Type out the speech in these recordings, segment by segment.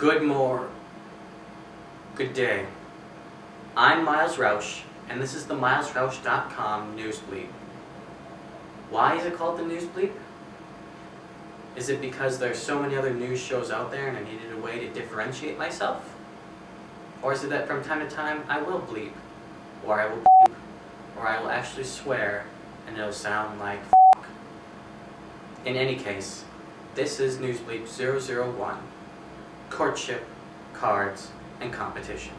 Good more. Good day. I'm Miles Roush, and this is the MilesRoush.com News Bleep. Why is it called the News Bleep? Is it because there's so many other news shows out there and I needed a way to differentiate myself? Or is it that from time to time I will bleep, or I will bleep, or I will actually swear and it'll sound like f***? In any case, this is News Bleep 001 Courtship, Cards, and Competition.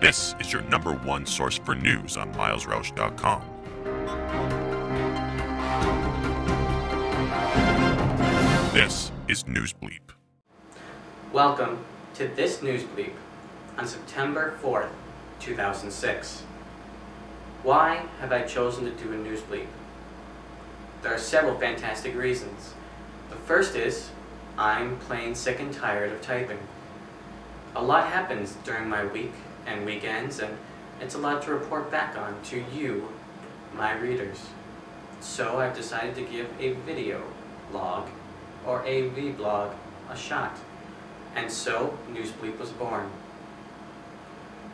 This is your number one source for news on milesroush.com. This is News Bleep. Welcome to this News Bleep on September 4th, 2006. Why have I chosen to do a News Bleep? There are several fantastic reasons. The first is I'm plain sick and tired of typing. A lot happens during my week and weekends, and it's a lot to report back on to you, my readers. So I've decided to give a video log or a vlog a shot. And so News Bleep was born.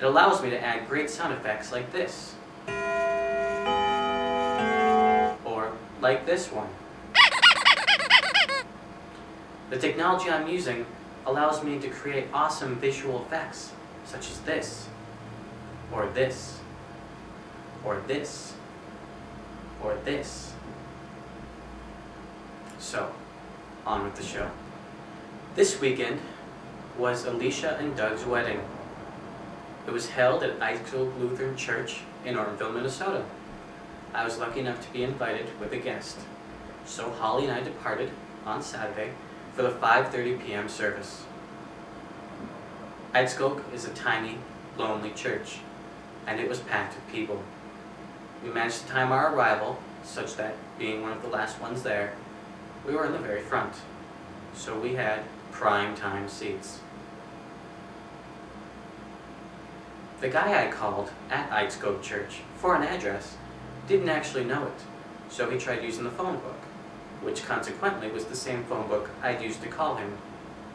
It allows me to add great sound effects like this. Or like this one. The technology I'm using allows me to create awesome visual effects, such as this, or this, or this, or this. So, on with the show. This weekend was Alicia and Doug's wedding. It was held at Eidskog Lutheran Church in Ortonville, Minnesota. I was lucky enough to be invited with a guest. So Holly and I departed on Saturday for the 5.30 p.m. service. Eidskog is a tiny, lonely church, and it was packed with people. We managed to time our arrival such that, being one of the last ones there, we were in the very front. So we had prime time seats. The guy I called at Eidskog Church for an address didn't actually know it, so he tried using the phone book, which consequently was the same phone book I'd used to call him,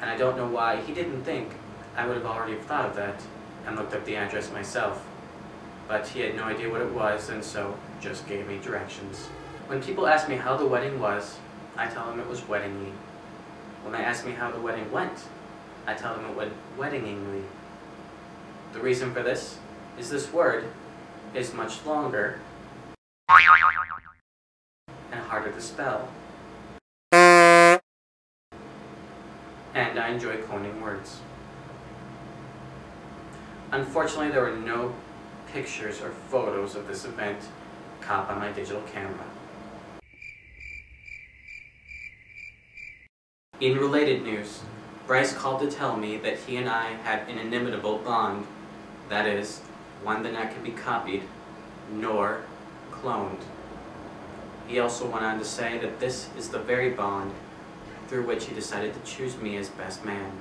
and I don't know why he didn't think I would have already thought of that and looked up the address myself. But he had no idea what it was, and so just gave me directions. When people ask me how the wedding was, I tell them it was weddingy. When they ask me how the wedding went, I tell them it went weddingingly. The reason for this is this word is much longer and harder to spell. And I enjoy coining words. Unfortunately, there were no pictures or photos of this event caught on my digital camera. In related news, Bryce called to tell me that he and I had an inimitable bond. That is, one that not can be copied, nor cloned. He also went on to say that this is the very bond through which he decided to choose me as best man,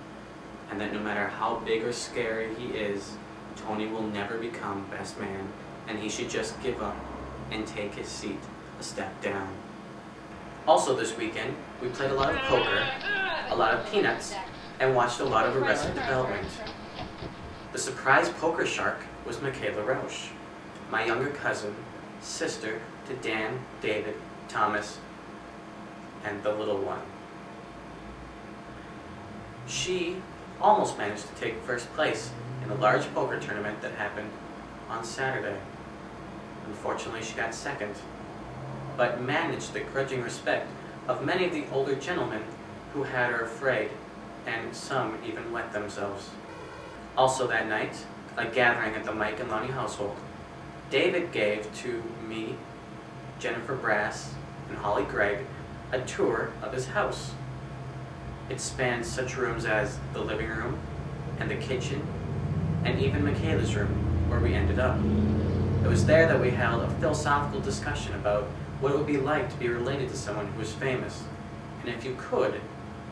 and that no matter how big or scary he is, Tony will never become best man, and he should just give up and take his seat a step down. Also this weekend, we played a lot of poker, a lot of peanuts, and watched a lot of Arrested Development. The surprise poker shark was Michaela Roush, my younger cousin, sister to Dan, David, Thomas, and the little one. She almost managed to take first place in a large poker tournament that happened on Saturday. Unfortunately, she got second, but managed the grudging respect of many of the older gentlemen who had her afraid, and some even wet themselves. Also that night, a gathering at the Mike and Lonnie household, David gave to me, Jennifer Brass, and Holly Gregg a tour of his house. It spanned such rooms as the living room, and the kitchen, and even Michaela's room, where we ended up. It was there that we held a philosophical discussion about what it would be like to be related to someone who was famous, and if you could,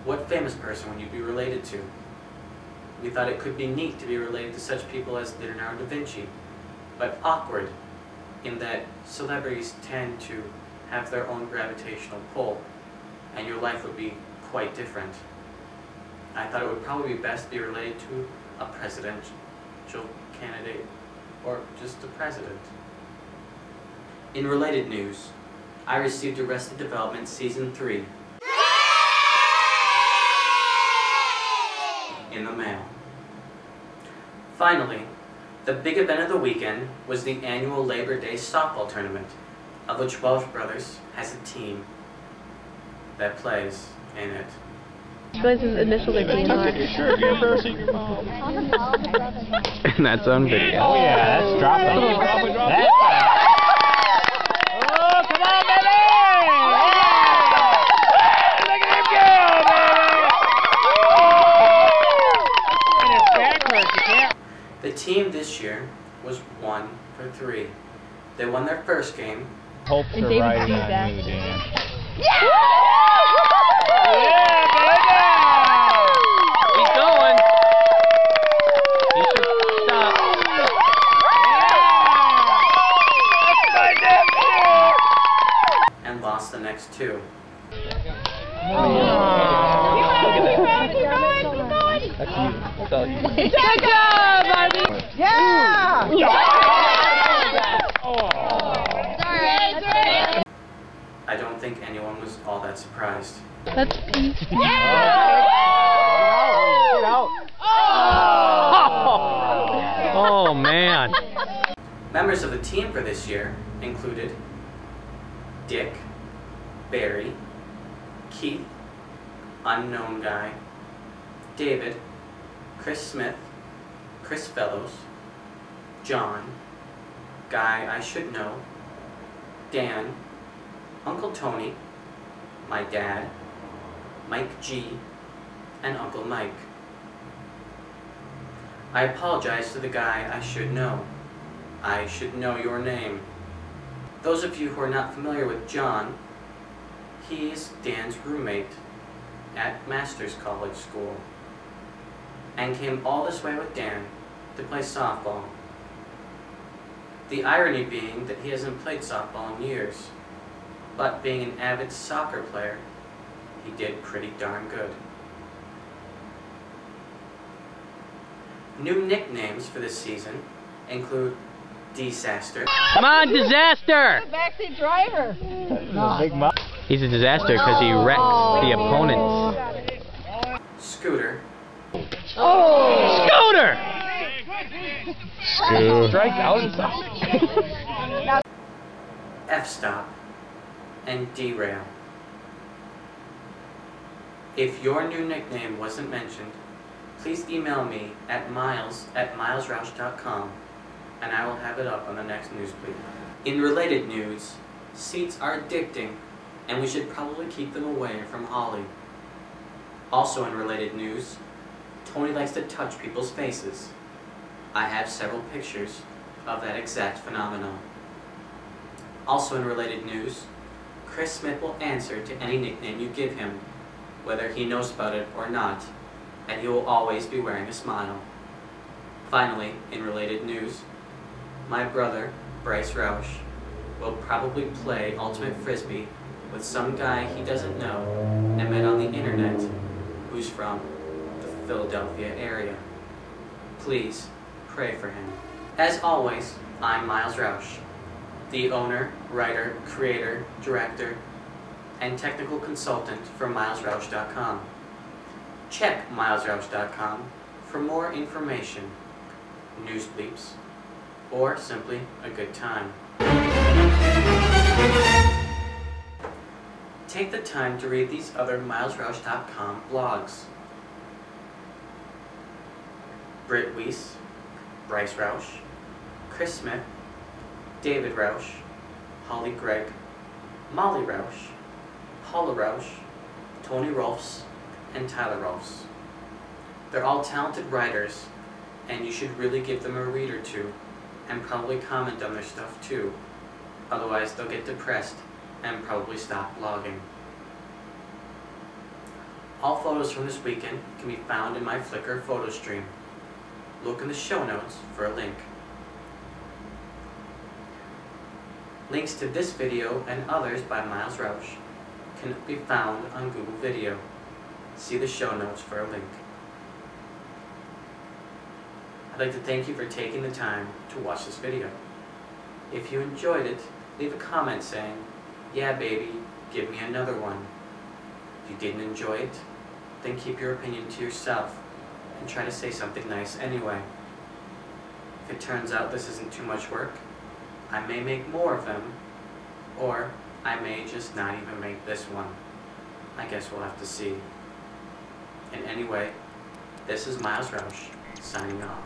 what famous person would you be related to? we thought it could be neat to be related to such people as Leonardo da Vinci, but awkward in that celebrities tend to have their own gravitational pull, and your life would be quite different. I thought it would probably be best to be related to a presidential candidate or just the president. In related news, I received Arrested Development Season 3 in the mail. Finally, the big event of the weekend was the annual Labor Day softball tournament, of which Welsh Brothers has a team that plays in it. Realize his initials are DNR. And that's on video. Oh yeah, that's dropping. That's Oh, come on, baby! Yeah! Look at him go, baby! And it's backwards, you can't. The team this year was one for three. They won their first game, Hopes And are David riding sees on that. you, Dan. Yeah! Yeah, baby! He's going. He should stop. Yeah! and lost the next two. That's you. That's all you. Good job, Barbie! Yeah! I don't think anyone was all that surprised. That's Pete. Oh. Oh. oh man. Members of the team for this year included Dick, Barry, Keith, Unknown Guy, David, Chris Smith, Chris Fellows, John, Guy I Should Know, Dan, Uncle Tony, my dad, Mike G, and Uncle Mike. I apologize to the guy I should know. I should know your name. Those of you who are not familiar with John, he is Dan's roommate at Masters College School and came all this way with Dan to play softball. The irony being that he hasn't played softball in years, but being an avid soccer player, he did pretty darn good. New nicknames for this season include Disaster, Come on, disaster! Backseat driver. Big. He's a disaster because he wrecks the opponents. Scooter, Oh! Scooter! Strike out. F-Stop, and Derail. If your new nickname wasn't mentioned, please email me at miles at milesroush.com and I will have it up on the next news. In related news, seats are addicting and we should probably keep them away from Holly. Also in related news, Tony likes to touch people's faces. I have several pictures of that exact phenomenon. Also in related news, Chris Smith will answer to any nickname you give him, whether he knows about it or not, and he will always be wearing a smile. Finally, in related news, my brother, Bryce Roush, will probably play Ultimate Frisbee with some guy he doesn't know and met on the internet who's from the Philadelphia area. Please pray for him. As always, I'm Miles Roush, the owner, writer, creator, director, and technical consultant for milesroush.com. Check milesroush.com for more information, news bleeps, or simply a good time. Take the time to read these other milesroush.com blogs. Britt Weiss, Bryce Roush, Chris Smith, David Roush, Holly Gregg, Molly Roush, Paula Roush, Tony Rolfs, and Tyler Rolfs. They're all talented writers, and you should really give them a read or two, and probably comment on their stuff too. Otherwise, they'll get depressed and probably stop blogging. All photos from this weekend can be found in my Flickr photo stream. Look in the show notes for a link. Links to this video and others by Miles Roush can be found on Google Video. See the show notes for a link. I'd like to thank you for taking the time to watch this video. If you enjoyed it, leave a comment saying, yeah baby, give me another one. If you didn't enjoy it, then keep your opinion to yourself and try to say something nice anyway. If it turns out this isn't too much work, I may make more of them, or I may just not even make this one. I guess we'll have to see. And anyway, this is Miles Roush, signing off.